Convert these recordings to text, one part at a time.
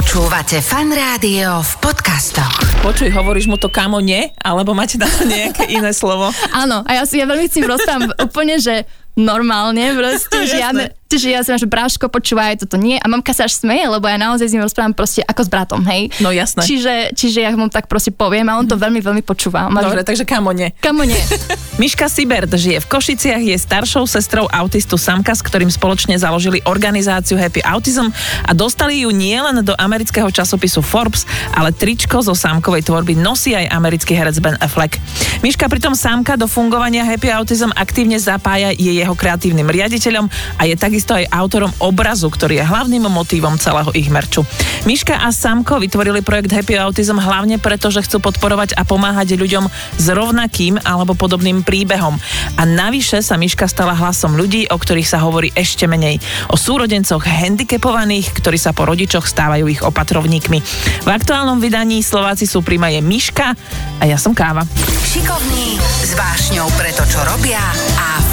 Počúvate fan rádio v podcastoch. Počuj, hovoríš mu to kamo nie? Alebo máte na to nejaké iné slovo? Áno, a ja si ja veľmi chcem rozprávať úplne, že normálne, proste žiadne, Čiže ja som, že Bráško, počúvaj, toto nie. A mamka sa až smeje, lebo ja naozaj s ním rozprávam proste ako s bratom, hej. No jasné. Čiže, čiže ja mu tak proste poviem a on to veľmi, veľmi počúva. Máš... Dobre, takže kamo nie. Kamo nie. Miška Sibert žije v Košiciach, je staršou sestrou autistu Samka, s ktorým spoločne založili organizáciu Happy Autism a dostali ju nielen do amerického časopisu Forbes, ale tričko zo Samkovej tvorby nosí aj americký herec Ben Affleck. Miška pritom Samka do fungovania Happy Autism aktívne zapája, je jeho kreatívnym riaditeľom a je takisto takisto aj autorom obrazu, ktorý je hlavným motívom celého ich merču. Miška a Samko vytvorili projekt Happy Autism hlavne preto, že chcú podporovať a pomáhať ľuďom s rovnakým alebo podobným príbehom. A navyše sa Miška stala hlasom ľudí, o ktorých sa hovorí ešte menej. O súrodencoch handicapovaných, ktorí sa po rodičoch stávajú ich opatrovníkmi. V aktuálnom vydaní Slováci sú príma je Miška a ja som Káva. Šikovní, s vášňou pre to, čo robia a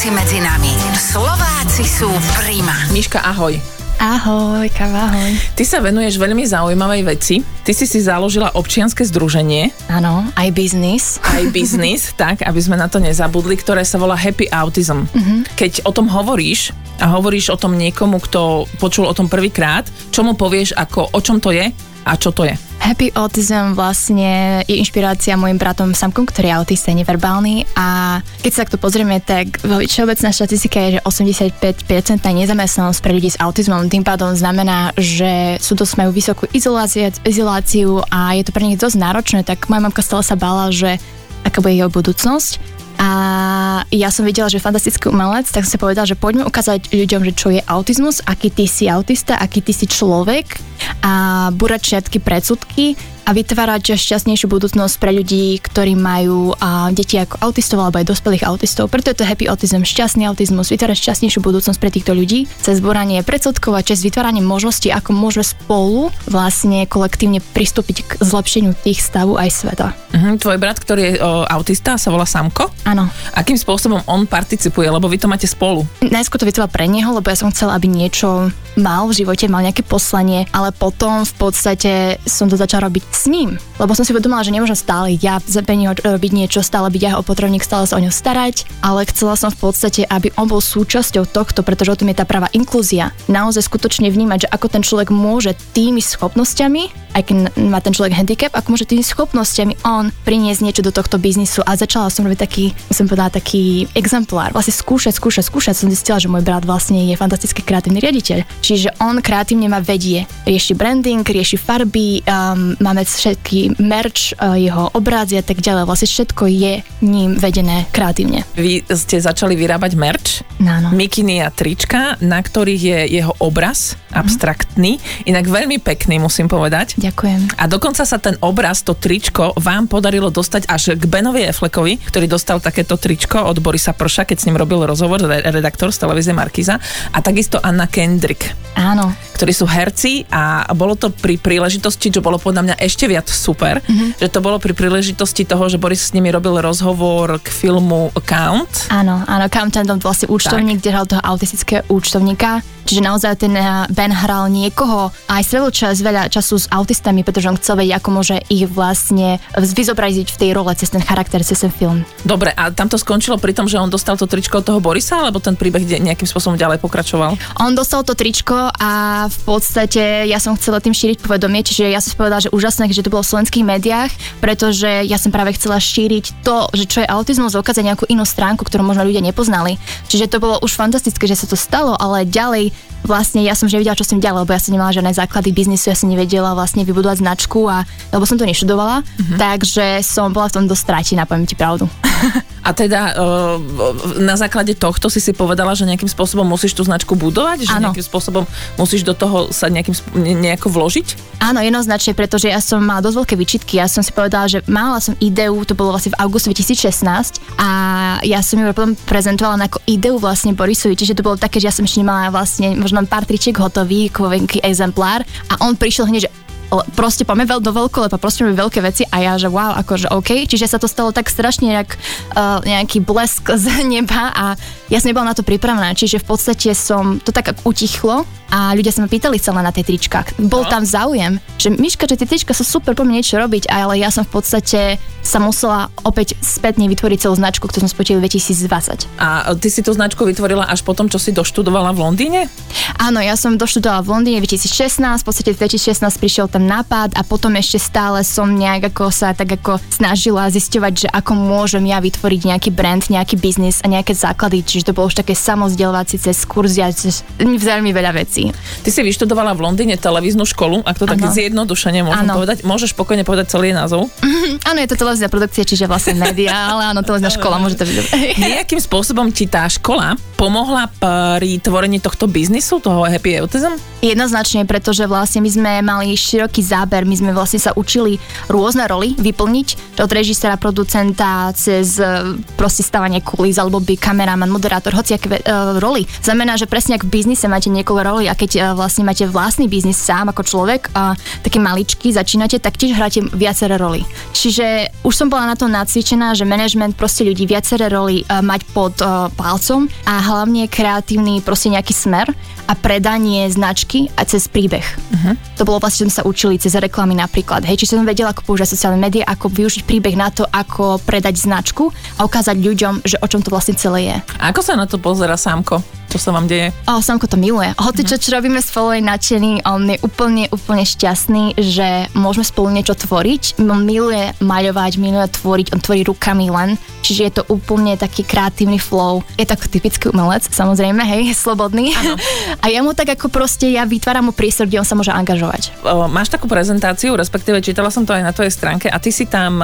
fungujúci medzi nami. Slováci sú prima. Miška, ahoj. Ahoj, káva, ahoj. Ty sa venuješ veľmi zaujímavej veci. Ty si si založila občianske združenie. Áno, aj biznis. Aj biznis, tak, aby sme na to nezabudli, ktoré sa volá Happy Autism. Uh-huh. Keď o tom hovoríš a hovoríš o tom niekomu, kto počul o tom prvýkrát, čo mu povieš, ako, o čom to je a čo to je? Happy Autism vlastne je inšpirácia môjim bratom Samkom, ktorý je autista, neverbálny. A keď sa takto pozrieme, tak všeobecná štatistika je, že 85% nezamestnanosť pre ľudí s autizmom. Tým pádom znamená, že sú dosť majú vysokú izoláciu, izoláciu a je to pre nich dosť náročné, tak moja mamka stále sa bála, že aká bude jeho budúcnosť. A ja som videla, že fantastický umelec, tak som si povedala, že poďme ukázať ľuďom, že čo je autizmus, aký ty si autista, aký ty si človek a burať všetky predsudky a vytvárať šťastnejšiu budúcnosť pre ľudí, ktorí majú a, deti ako autistov alebo aj dospelých autistov. Preto je to happy autism, šťastný autizmus, vytvárať šťastnejšiu budúcnosť pre týchto ľudí cez zboranie predsudkov a cez vytváranie možností, ako môžeme spolu vlastne kolektívne pristúpiť k zlepšeniu tých stavu aj sveta. Uh-huh. Tvoj brat, ktorý je o, autista, sa volá Samko? Áno. Akým spôsobom on participuje, lebo vy to máte spolu? Najskôr to vytvorila pre neho, lebo ja som chcela, aby niečo mal v živote, mal nejaké poslanie, ale potom v podstate som to začala robiť s ním. Lebo som si uvedomila, že nemôžem stále ja za ho robiť niečo, stále byť jeho opotrovník, stále sa o ňo starať, ale chcela som v podstate, aby on bol súčasťou tohto, pretože o tom je tá práva inklúzia. Naozaj skutočne vnímať, že ako ten človek môže tými schopnosťami, aj keď má ten človek handicap, ako môže tými schopnosťami on priniesť niečo do tohto biznisu. A začala som robiť taký, som povedala, taký exemplár. Vlastne skúšať, skúšať, skúšať. Som zistila, že môj brat vlastne je fantastický kreatívny riaditeľ. Čiže on kreatívne ma vedie. Rieši branding, rieši farby, um, máme všetky merch, uh, jeho obrazy a tak ďalej. Vlastne všetko je ním vedené kreatívne. Vy ste začali vyrábať merch, Áno. mikiny a trička, na ktorých je jeho obraz mhm. abstraktný, inak veľmi pekný musím povedať. Ďakujem. A dokonca sa ten obraz, to tričko vám podarilo dostať až k Benovi Eflekovi, ktorý dostal takéto tričko od Borisa Prša, keď s ním robil rozhovor, redaktor z televízie Markiza, a takisto Anna Kendrick. Áno. Ktorí sú herci a bolo to pri príležitosti, čo bolo podľa mňa ešte viac super, mm-hmm. že to bolo pri príležitosti toho, že Boris s nimi robil rozhovor k filmu Count. Áno, áno, Count ten vlastne účtovník, kde hral toho autistického účtovníka. Čiže naozaj ten eh, Ben hral niekoho aj strelil čas, veľa času s autistami, pretože on chcel vedieť, ako môže ich vlastne vyzobraziť v tej role cez ten charakter, cez ten film. Dobre, a tam to skončilo pri tom, že on dostal to tričko od toho Borisa, alebo ten príbeh nejakým spôsobom ďalej pokračoval? On dostal to tričko a v podstate ja som chcela tým šíriť povedomie, čiže ja som povedala, že úžasné, že to bolo v slovenských médiách, pretože ja som práve chcela šíriť to, že čo je autizmus, ukázať nejakú inú stránku, ktorú možno ľudia nepoznali. Čiže to bolo už fantastické, že sa to stalo, ale ďalej vlastne ja som že nevedela, čo som ďalej, lebo ja som nemala žiadne základy biznisu, ja som nevedela vlastne vybudovať značku a lebo som to neštudovala, uh-huh. takže som bola v tom dosť strátená, poviem ti pravdu. A teda na základe tohto si si povedala, že nejakým spôsobom musíš tú značku budovať? Že ano. nejakým spôsobom musíš do toho sa nejakým, nejako vložiť? Áno, jednoznačne, pretože ja som mala dosť veľké vyčitky. Ja som si povedala, že mala som ideu, to bolo vlastne v augustu 2016 a ja som ju potom prezentovala ako ideu vlastne Borisovi, čiže to bolo také, že ja som ešte nemala vlastne možno pár tričiek hotový, kvovenký exemplár a on prišiel hneď, že proste poďme veľ, do veľkolepa, proste veľké veci a ja, že wow, akože OK. Čiže sa to stalo tak strašne jak uh, nejaký blesk z neba a ja som nebola na to pripravená. Čiže v podstate som to tak utichlo a ľudia sa ma pýtali celé na tie tričkách. Bol no. tam záujem, že Miška, že tie trička sú super, poďme niečo robiť, ale ja som v podstate sa musela opäť spätne vytvoriť celú značku, ktorú sme spočili v 2020. A ty si tú značku vytvorila až potom, čo si doštudovala v Londýne? Áno, ja som doštudovala v Londýne v 2016, v podstate v 2016 prišiel ten nápad a potom ešte stále som nejak ako sa tak ako snažila zisťovať, že ako môžem ja vytvoriť nejaký brand, nejaký biznis a nejaké základy, čiže to bolo už také samozdeľovacie cez kurzia, cez veľmi veľa vecí. Ty si vyštudovala v Londýne televíznu školu, ak to tak zjednodušene môžem ano. povedať. Môžeš spokojne povedať celý názov? Áno, je to televízna produkcia, čiže vlastne média, ale áno, televízna škola, môže to byť Nejakým spôsobom ti tá škola pomohla pri tvorení tohto biznisu, toho Happy Autism? Jednoznačne, pretože vlastne my sme mali široký záber, my sme vlastne sa učili rôzne roly vyplniť, od režisera, producenta, cez e, proste stavanie kulis, alebo by kameraman, moderátor, hociaké uh, roli. Znamená, že presne ako v biznise máte niekoľko roli a keď uh, vlastne máte vlastný biznis sám ako človek, uh, taký maličký, začínate, tak tiež hráte viaceré roly. Čiže už som bola na to nacvičená, že management proste ľudí viaceré roly uh, mať pod uh, palcom a hlavne kreatívny proste nejaký smer a predanie značky a cez príbeh. Uh-huh. To bolo vlastne, že sme sa učili cez reklamy napríklad. Hej, či som vedela, ako používať sociálne médiá, ako využiť príbeh na to, ako predať značku a ukázať ľuďom, že o čom to vlastne celé je. A ako sa na to pozera sámko? Čo sa vám deje? O, Samko to miluje. Hoci čo, čo robíme spolu je nadšený, on je úplne, úplne šťastný, že môžeme spolu niečo tvoriť. On miluje maľovať, miluje tvoriť, on tvorí rukami len. Čiže je to úplne taký kreatívny flow. Je tak typický umelec, samozrejme, hej, slobodný. Ano. A ja mu tak ako proste, ja vytváram mu priestor, kde on sa môže angažovať. O, máš takú prezentáciu, respektíve čítala som to aj na tvojej stránke a ty si tam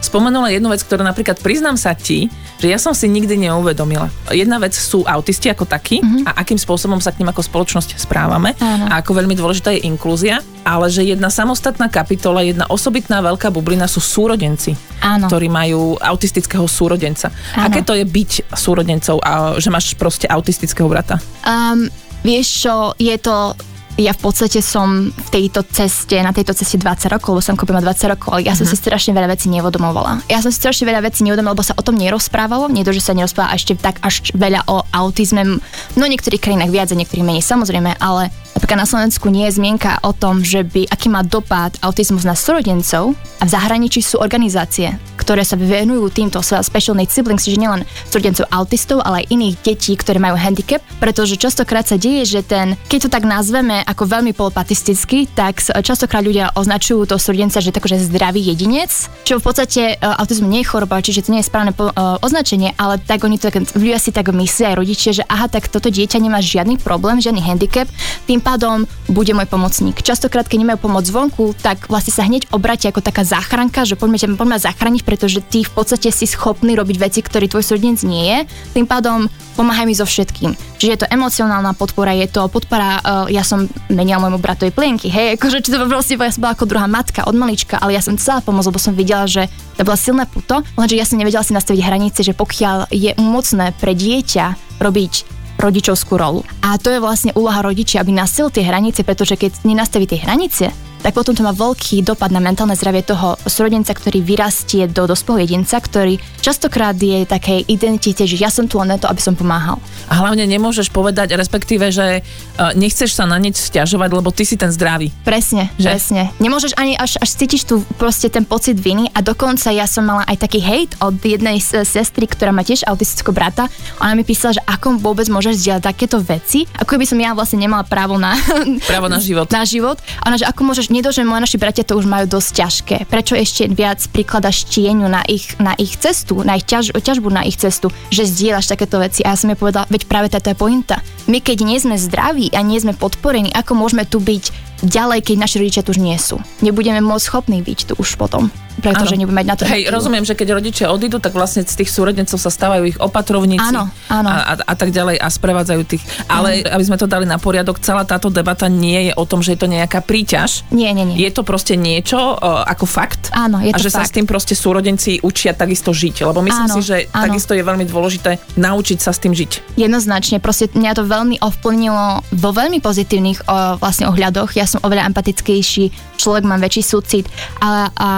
spomenula jednu vec, ktorú napríklad priznám sa ti, že ja som si nikdy neuvedomila. Jedna vec sú autisti ako tak taký uh-huh. a akým spôsobom sa k ním ako spoločnosť správame uh-huh. a ako veľmi dôležitá je inklúzia, ale že jedna samostatná kapitola, jedna osobitná veľká bublina sú súrodenci, Áno. ktorí majú autistického súrodenca. Áno. Aké to je byť súrodencov a že máš proste autistického brata? Um, vieš čo, je to ja v podstate som v tejto ceste, na tejto ceste 20 rokov, lebo som kúpila 20 rokov, ale ja som uh-huh. si strašne veľa vecí neuvedomovala. Ja som si strašne veľa vecí neuvedomovala, lebo sa o tom nerozprávalo, nie to, že sa nerozpráva ešte tak až veľa o autizme, no v niektorých krajinách viac a niektorých menej samozrejme, ale Napríklad na Slovensku nie je zmienka o tom, že by aký má dopad autizmus na súrodencov a v zahraničí sú organizácie, ktoré sa venujú týmto special need siblings, čiže nielen súrodencov autistov, ale aj iných detí, ktoré majú handicap, pretože častokrát sa deje, že ten, keď to tak nazveme ako veľmi polopatisticky, tak častokrát ľudia označujú to súrodenca, že takže zdravý jedinec, čo v podstate uh, autizmu nie je choroba, čiže to nie je správne po, uh, označenie, ale tak oni to tak, ľudia si tak myslia aj rodičia, že aha, tak toto dieťa nemá žiadny problém, žiadny handicap, tým pádom bude môj pomocník. Častokrát, keď nemajú pomoc zvonku, tak vlastne sa hneď obratia ako taká záchranka, že poďme poďme zachrániť, pretože ty v podstate si schopný robiť veci, ktoré tvoj súrodenec nie je. Tým pádom pomáhaj mi so všetkým. Čiže je to emocionálna podpora, je to podpora, uh, ja som menila môjmu bratovi plienky, hej, akože či to proste, ja som bola ako druhá matka od malička, ale ja som chcela pomôcť, lebo som videla, že to bola silné puto, lenže ja som nevedela si nastaviť hranice, že pokiaľ je umocné pre dieťa robiť rodičovskú rolu. A to je vlastne úloha rodičia, aby nasil tie hranice, pretože keď nenastaví tie hranice, tak potom to má veľký dopad na mentálne zdravie toho súrodenca, ktorý vyrastie do dospelého jedinca, ktorý častokrát je takej identite, že ja som tu len na to, aby som pomáhal. A hlavne nemôžeš povedať, respektíve, že uh, nechceš sa na nič stiažovať, lebo ty si ten zdravý. Presne, že? presne. Nemôžeš ani až, až cítiš tu proste ten pocit viny a dokonca ja som mala aj taký hate od jednej sestry, ktorá má tiež autistického brata. Ona mi písala, že ako vôbec môžeš zdieľať takéto veci, ako by som ja vlastne nemala právo na... Právo na život. na život. A ona, že ako môžeš nie to, že naši bratia to už majú dosť ťažké. Prečo ešte viac prikladaš tieňu na ich, na ich cestu, na ich ťaž, ťažbu na ich cestu, že zdieľaš takéto veci. A ja som jej povedala, veď práve táto je pointa. My keď nie sme zdraví a nie sme podporení, ako môžeme tu byť ďalej, keď naši rodičia tu už nie sú. Nebudeme môcť schopní byť tu už potom. pretože Áno. nebudú mať na to. Hej, rozumiem, že keď rodičia odídu, tak vlastne z tých súrodencov sa stávajú ich opatrovníci. Áno, áno. A, a, a tak ďalej a sprevádzajú tých. Ale aby sme to dali na poriadok, celá táto debata nie je o tom, že je to nejaká príťaž. Nie, nie, nie. Je to proste niečo uh, ako fakt. Áno, je a to že sa fakt. s tým proste súrodenci učia takisto žiť. Lebo myslím Áno, si, že áno. takisto je veľmi dôležité naučiť sa s tým žiť. Jednoznačne, proste mňa to veľmi ovplyvnilo vo veľmi pozitívnych o, vlastne ohľadoch. Ja som oveľa empatickejší, človek mám väčší súcit a, a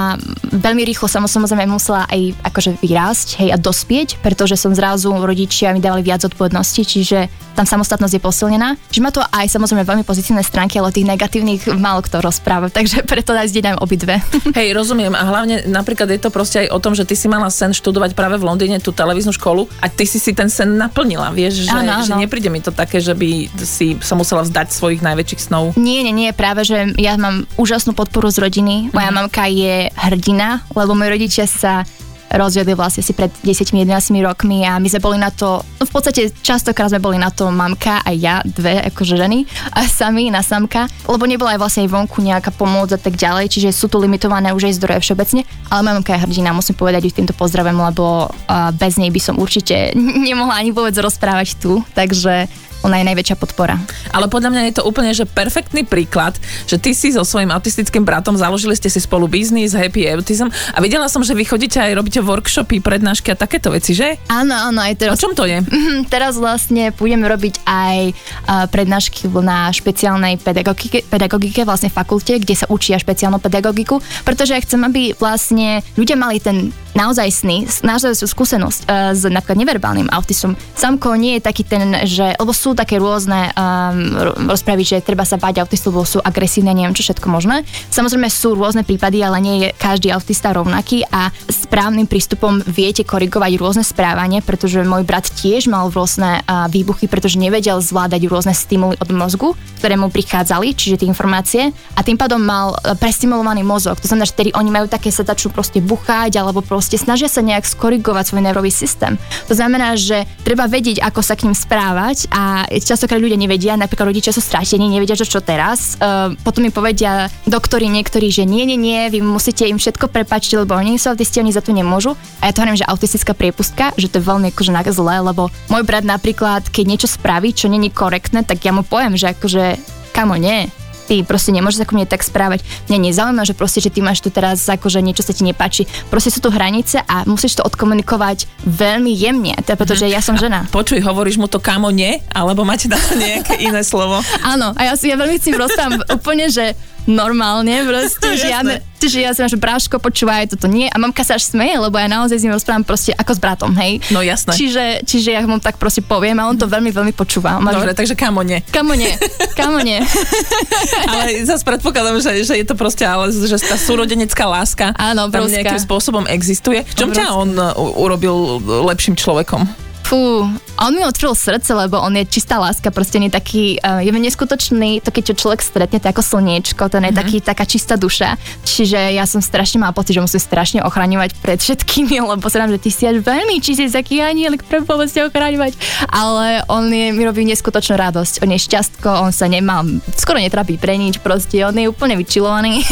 veľmi rýchlo som samozrejme musela aj akože vyrásť hej, a dospieť, pretože som zrazu rodičia mi dávali viac odpovednosti, čiže tam samostatnosť je posilnená. Čiže má to aj samozrejme veľmi pozitívne stránky, ale tých negatívnych málo kto rozpráva, takže preto nás zdieľam obidve. Hej, rozumiem. A hlavne napríklad je to proste aj o tom, že ty si mala sen študovať práve v Londýne tú televíznu školu a ty si si ten sen naplnila. Vieš, že, Áno, áno. že nepríde mi to také, že by si sa musela vzdať svojich najväčších snov. Nie, nie, nie, práve, že ja mám úžasnú podporu z rodiny. Moja mamka je hrdina, lebo moji rodičia sa rozviedli vlastne si pred 10-11 rokmi a my sme boli na to, no v podstate častokrát sme boli na to mamka a ja, dve akože ženy, a sami na samka, lebo nebola aj vlastne aj vonku nejaká pomoc a tak ďalej, čiže sú tu limitované už aj zdroje všeobecne, ale mamka je hrdina, musím povedať, ju týmto pozdravím, lebo bez nej by som určite nemohla ani vôbec rozprávať tu, takže ona je najväčšia podpora. Ale podľa mňa je to úplne že perfektný príklad, že ty si so svojím autistickým bratom založili ste si spolu biznis Happy Autism a videla som, že vy chodíte aj robíte workshopy, prednášky a takéto veci, že? Áno, áno, O aj teraz čom to je? Mhm, Teraz vlastne budeme robiť aj uh, prednášky na špeciálnej pedagogike, pedagogike, vlastne fakulte, kde sa učia špeciálnu pedagogiku, pretože ja chcem, aby vlastne ľudia mali ten naozaj sny, naozaj skúsenosť uh, s napríklad neverbálnym autizmom. Samko nie je taký ten, že, lebo sú také rôzne um, rozpravy, že treba sa báť autistu, lebo sú agresívne, neviem čo všetko možné. Samozrejme sú rôzne prípady, ale nie je každý autista rovnaký a správnym prístupom viete korigovať rôzne správanie, pretože môj brat tiež mal rôzne uh, výbuchy, pretože nevedel zvládať rôzne stimuly od mozgu, ktoré mu prichádzali, čiže tie informácie a tým pádom mal uh, prestimulovaný mozog. To znamená, že tedy oni majú také sa proste buchať alebo proste snažia sa nejak skorigovať svoj nervový systém. To znamená, že treba vedieť, ako sa k ním správať a častokrát ľudia nevedia, napríklad rodičia sú stratení, nevedia, že čo teraz. Uh, potom mi povedia doktori niektorí, že nie, nie, nie, vy musíte im všetko prepačiť, lebo oni sú autisti, oni za to nemôžu. A ja to hovorím, že autistická priepustka, že to je veľmi akože zlé, lebo môj brat napríklad, keď niečo spraví, čo není korektné, tak ja mu poviem, že akože kamo nie, ty proste nemôžeš sa ku mne tak správať. Mňa nezaujíma, že proste, že ty máš tu teraz akože niečo sa ti nepáči. Proste sú tu hranice a musíš to odkomunikovať veľmi jemne, teda pretože ja som žena. Počuj, hovoríš mu to kamo nie? Alebo máte na to nejaké iné slovo? Áno, a ja si ja veľmi s tým rozprávam úplne, že normálne proste, žiadne, že ja som že bráško, počúvaj, toto nie. A mamka sa až smeje, lebo ja naozaj s ním rozprávam proste ako s bratom, hej. No jasné. Čiže, čiže ja mu tak proste poviem a on to veľmi, veľmi počúva. Má, Dobre, že, takže kamo nie. Kamo nie, kamo nie. Ale zase predpokladám, že, že je to proste, ale že tá súrodenecká láska Áno, tam nejakým spôsobom existuje. V čom ťa Obrovská. on uh, urobil lepším človekom? Fú, on mi otvoril srdce, lebo on je čistá láska, proste on je taký, uh, je neskutočný, to keď človek stretne, to ako slniečko, to je mm-hmm. taký, taká čistá duša. Čiže ja som strašne mala pocit, že musím strašne ochraňovať pred všetkými, lebo sa nám, že ty si až veľmi čistý, taký anielik, pre ste ochraňovať. Ale on je, mi robí neskutočnú radosť, on je šťastko, on sa nemá, skoro netrapí pre nič, proste on je úplne vyčilovaný.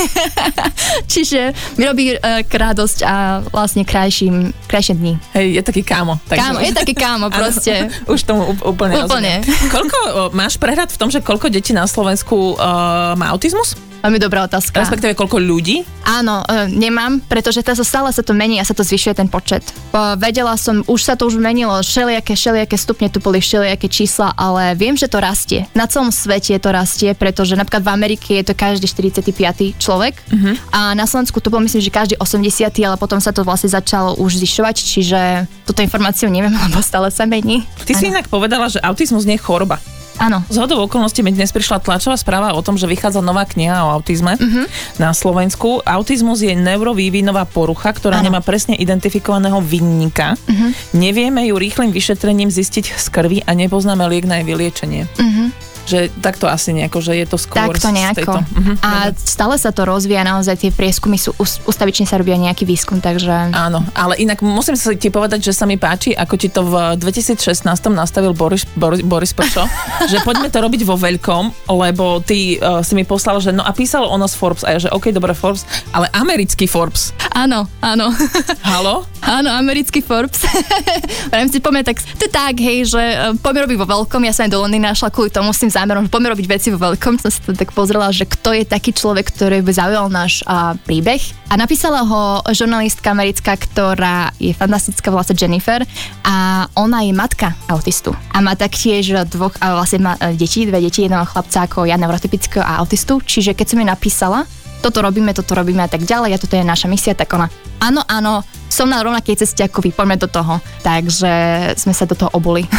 Čiže mi robí uh, radosť a vlastne krajším, krajšie dni. Hej, je taký kámo. Kámo, je taký kámo proste. Už tomu úplne, Úplne. rozumiem. Koľko, máš prehľad v tom, že koľko detí na Slovensku uh, má autizmus? Veľmi dobrá otázka. Respektíve koľko ľudí? Áno, e, nemám, pretože to stále sa to mení a sa to zvyšuje ten počet. Po, vedela som, už sa to už menilo, všelijaké, všelijaké stupne, tu boli všelijaké čísla, ale viem, že to rastie. Na celom svete to rastie, pretože napríklad v Amerike je to každý 45. človek uh-huh. a na Slovensku to bolo myslím, že každý 80. ale potom sa to vlastne začalo už zvyšovať, čiže túto informáciu neviem, lebo stále sa mení. Ty si inak povedala, že autizmus nie je choroba. Áno. Z hodou okolností mi dnes prišla tlačová správa o tom, že vychádza nová kniha o autizme uh-huh. na Slovensku. Autizmus je neurovývinová porucha, ktorá Áno. nemá presne identifikovaného vinníka. Uh-huh. Nevieme ju rýchlym vyšetrením zistiť z krvi a nepoznáme liek na jej vyliečenie. Uh-huh. Že takto asi nejako, že je to skôr Takto z nejako. Tejto. Mhm, A dobre. stále sa to rozvíja, naozaj tie prieskumy sú, us- ustavične sa robia nejaký výskum, takže... Áno, ale inak musím sa ti povedať, že sa mi páči, ako ti to v 2016 nastavil Boris, Boris, Boris Pršo, že poďme to robiť vo veľkom, lebo ty uh, si mi poslal, že no a písalo ono z Forbes a ja, že OK, dobre Forbes, ale americký Forbes. Áno, áno. Halo? Áno, americký Forbes. Vrajím si, poďme tak, to tak, hej, že e, poďme robiť vo veľkom, ja som aj do Londýna šla kvôli tomu s tým zámerom, že poďme robiť veci vo veľkom, som si to tak pozrela, že kto je taký človek, ktorý by zaujal náš a, príbeh. A napísala ho žurnalistka americká, ktorá je fantastická, volá sa Jennifer a ona je matka autistu. A má taktiež dvoch, a vlastne má e, deti, dve deti, jedného chlapca ako ja, neurotypického a autistu. Čiže keď som jej napísala, toto robíme, toto robíme a tak ďalej a toto je naša misia, tak ona, áno, áno, som na rovnakej ceste ako vy, poďme do toho. Takže sme sa do toho obuli.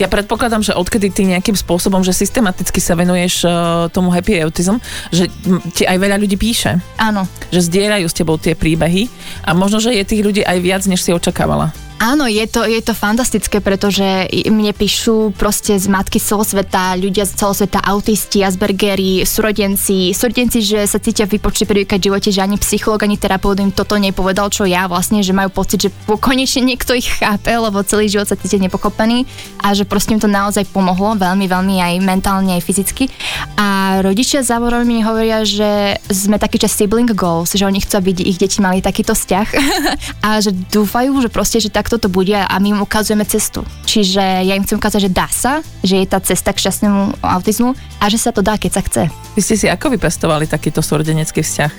Ja predpokladám, že odkedy ty nejakým spôsobom, že systematicky sa venuješ uh, tomu happy autism, že ti aj veľa ľudí píše, áno. že zdieľajú s tebou tie príbehy a možno, že je tých ľudí aj viac, než si očakávala. Áno, je to, je to fantastické, pretože mne píšu proste z matky z celosveta, ľudia z celosveta, autisti, Aspergeri, súrodenci, súrodenci, že sa cítia vypočuť prvýkrát v živote, že ani psychológ, ani terapeut im toto nepovedal, čo ja vlastne, že majú pocit, že konečne niekto ich chápe, lebo celý život sa cítia nepochopený a že proste im to naozaj pomohlo, veľmi, veľmi aj mentálne, aj fyzicky. A rodičia závorom mi hovoria, že sme taký čas sibling goals, že oni chcú, aby ich deti mali takýto vzťah a že dúfajú, že proste, že takto to bude a my im ukazujeme cestu. Čiže ja im chcem ukázať, že dá sa, že je tá cesta k šťastnému autizmu a že sa to dá, keď sa chce. Vy ste si ako vypestovali takýto súrodenecký vzťah?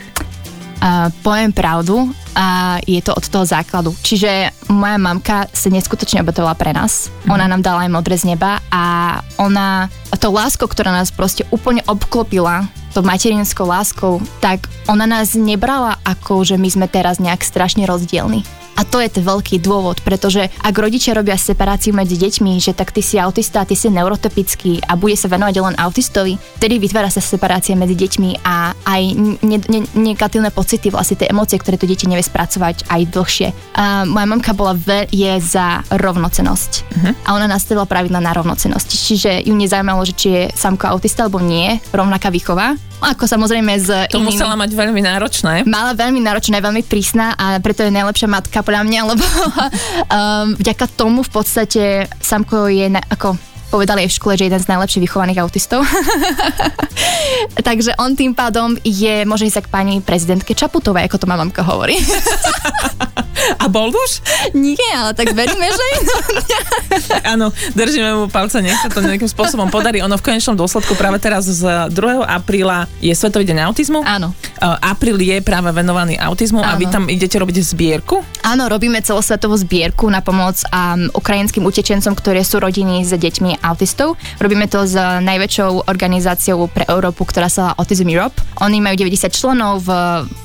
A poviem pravdu a je to od toho základu. Čiže moja mamka sa neskutočne obetovala pre nás. Ona nám dala aj modré z neba a ona, to lásko, ktorá nás proste úplne obklopila, to materinskou láskou, tak ona nás nebrala ako, že my sme teraz nejak strašne rozdielni. A to je ten veľký dôvod, pretože ak rodičia robia separáciu medzi deťmi, že tak ty si autista, ty si neurotypický a bude sa venovať len autistovi, vtedy vytvára sa separácia medzi deťmi a aj ne, ne, negatívne pocity, vlastne tie emócie, ktoré to dieťa nevie spracovať aj dlhšie. A moja mamka bola ve, je za rovnocenosť. Uh-huh. A ona nastavila pravidla na rovnocenosť. Čiže ju nezaujímalo, že či je samko autista alebo nie, rovnaká výchova. Ako samozrejme s To inými... musela mať veľmi náročné. Mala veľmi náročná, veľmi prísna a preto je najlepšia matka podľa mňa, lebo um, vďaka tomu v podstate Samko je na, ako povedali aj v škole, že je jeden z najlepších vychovaných autistov. Takže on tým pádom je, môže ísť k pani prezidentke Čaputovej, ako to má mamka hovorí. A bol už? Nie, ale tak veríme, že Áno, držíme mu palce, nech sa to nejakým spôsobom podarí. Ono v konečnom dôsledku práve teraz z 2. apríla je Svetový deň autizmu. Áno. Apríl je práve venovaný autizmu a vy Áno. tam idete robiť zbierku. Áno, robíme celosvetovú zbierku na pomoc um, ukrajinským utečencom, ktoré sú rodiny s deťmi autistov. Robíme to s najväčšou organizáciou pre Európu, ktorá sa volá Autism Europe. Oni majú 90 členov v,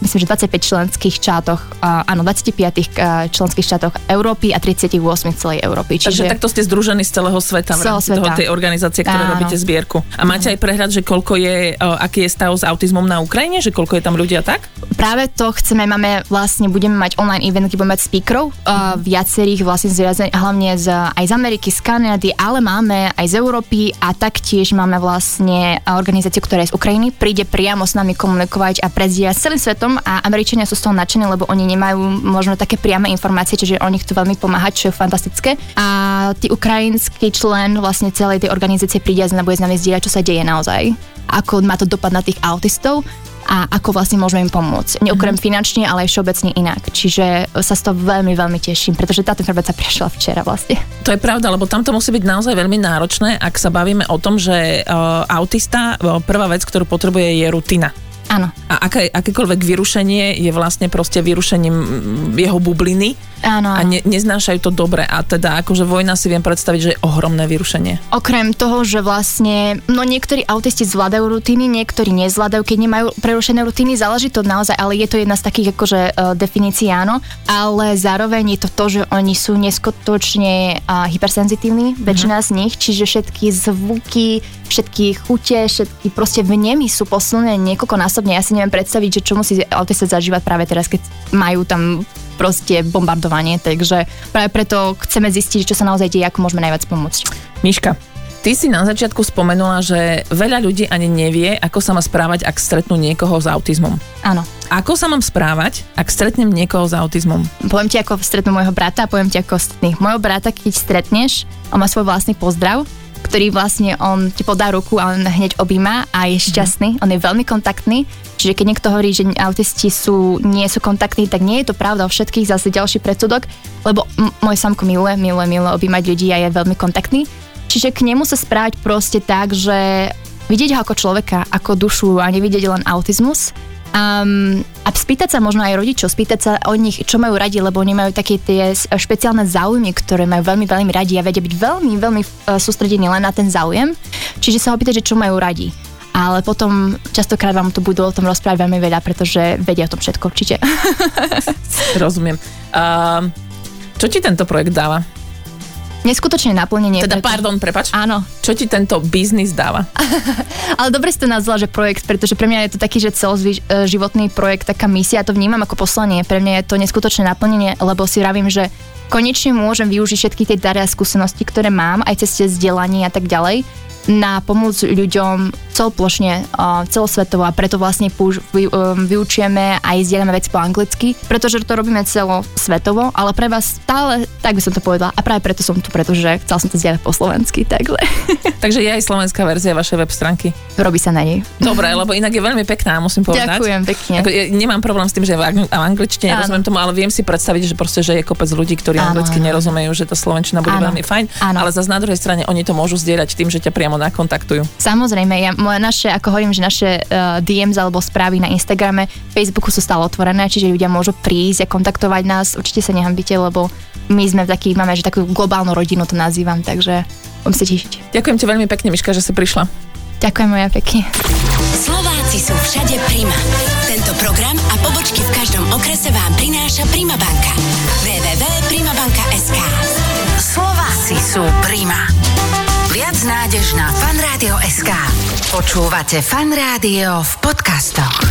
myslím, že 25 členských štátoch, uh, áno, 25 uh, členských štátoch Európy a 38 celej Európy. Takže takto ste združení z celého sveta v rámci toho, tej organizácie, ktoré Áno. robíte zbierku. A máte aj prehľad, že koľko je, uh, aký je stav s autizmom na Ukrajine, že koľko je tam ľudia tak? Práve to chceme, máme vlastne, budeme mať online event, kde budeme mať speakerov, uh, viacerých vlastne zviazaných, hlavne z, aj z Ameriky, z Kanady, ale máme aj z Európy a taktiež máme vlastne organizáciu, ktorá je z Ukrajiny, príde priamo s nami komunikovať a prezdieľať s celým svetom a Američania sú z toho nadšení, lebo oni nemajú možno také priame informácie, čiže oni chcú veľmi pomáhať, čo je fantastické. A tí ukrajinský člen vlastne celej tej organizácie príde a bude s nami zdieľať, čo sa deje naozaj. Ako má to dopad na tých autistov a ako vlastne môžeme im pomôcť. Neokrem mm-hmm. finančne, ale aj všeobecne inak. Čiže sa z toho veľmi, veľmi teším, pretože táto informácia prišla včera vlastne. To je pravda, lebo tam to musí byť naozaj veľmi náročné, ak sa bavíme o tom, že uh, autista, uh, prvá vec, ktorú potrebuje, je rutina. Áno, A aké, akékoľvek vyrušenie je vlastne proste vyrušením jeho bubliny áno. a ne, neznášajú to dobre. A teda akože vojna si viem predstaviť, že je ohromné vyrušenie. Okrem toho, že vlastne, no niektorí autisti zvládajú rutiny, niektorí nezvládajú, keď nemajú prerušené rutiny, záleží to naozaj, ale je to jedna z takých akože uh, definícií áno, ale zároveň je to to, že oni sú neskutočne uh, hypersenzitívni, väčšina z nich, čiže všetky zvuky, všetky chute, všetky proste vnemy sú posunuté niekoľkonásobne. Ja si neviem predstaviť, že čo musí autista zažívať práve teraz, keď majú tam proste bombardovanie, takže práve preto chceme zistiť, čo sa naozaj deje, ako môžeme najviac pomôcť. Miška, Ty si na začiatku spomenula, že veľa ľudí ani nevie, ako sa má správať, ak stretnú niekoho s autizmom. Áno. Ako sa mám správať, ak stretnem niekoho s autizmom? Poviem ti, ako stretnú môjho brata a poviem ti, ako ostatných. Mojho brata, keď stretneš, on má svoj vlastný pozdrav, ktorý vlastne on ti podá ruku a on hneď objíma a je šťastný. Mm. On je veľmi kontaktný, čiže keď niekto hovorí, že autisti sú, nie sú kontaktní, tak nie je to pravda o všetkých, zase ďalší predsudok, lebo m- môj samko miluje, miluje, miluje objímať ľudí a je veľmi kontaktný. Čiže k nemu sa správať proste tak, že vidieť ho ako človeka, ako dušu a nevidieť len autizmus. Um, a spýtať sa možno aj rodičov, spýtať sa o nich, čo majú radi, lebo oni majú také tie špeciálne záujmy, ktoré majú veľmi, veľmi radi a vedia byť veľmi, veľmi uh, sústredení len na ten záujem. Čiže sa opýtať, že čo majú radi. Ale potom častokrát vám to budú o tom rozprávať veľmi veľa, pretože vedia o tom všetko určite. Rozumiem. Uh, čo ti tento projekt dáva? Neskutočné naplnenie. Teda, preto... pardon, prepač. Áno. Čo ti tento biznis dáva? Ale dobre si to nazvala, že projekt, pretože pre mňa je to taký, že celoživotný projekt, taká misia, ja to vnímam ako poslanie. Pre mňa je to neskutočné naplnenie, lebo si vravím, že konečne môžem využiť všetky tie dary a skúsenosti, ktoré mám, aj cez tie vzdelanie a tak ďalej na pomoc ľuďom celoplošne, celosvetovo a preto vlastne um, vyučujeme a zdieľame veci po anglicky, pretože to robíme celosvetovo, ale pre vás stále, tak by som to povedala, a práve preto som tu, pretože chcel som to zdieľať po slovensky, takže. takže je aj slovenská verzia vašej web stránky. Robí sa na nej. Dobre, lebo inak je veľmi pekná, musím povedať. Ďakujem pekne. Ako, ja nemám problém s tým, že v angličtine rozumiem tomu, ale viem si predstaviť, že proste, že je kopec ľudí, ktorí áno, anglicky nerozumejú, že tá slovenčina bude áno, veľmi fajn, áno. ale zase na druhej strane oni to môžu zdieľať tým, že ťa priamo nakontaktujú. Samozrejme, ja, naše, ako hovorím, že naše uh, DMs alebo správy na Instagrame, Facebooku sú stále otvorené, čiže ľudia môžu prísť a kontaktovať nás. Určite sa nehambite, lebo my sme taký, máme že takú globálnu rodinu to nazývam, takže budem sa tešiť. Ďakujem ti veľmi pekne, Miška, že si prišla. Ďakujem moja pekne. Slováci sú všade Prima. Tento program a pobočky v každom okrese vám prináša Prima banka. www.primabanka.sk Slováci sú Prima. Viac nádež na fanradio.sk Počúvate Fan Rádio v podcastoch.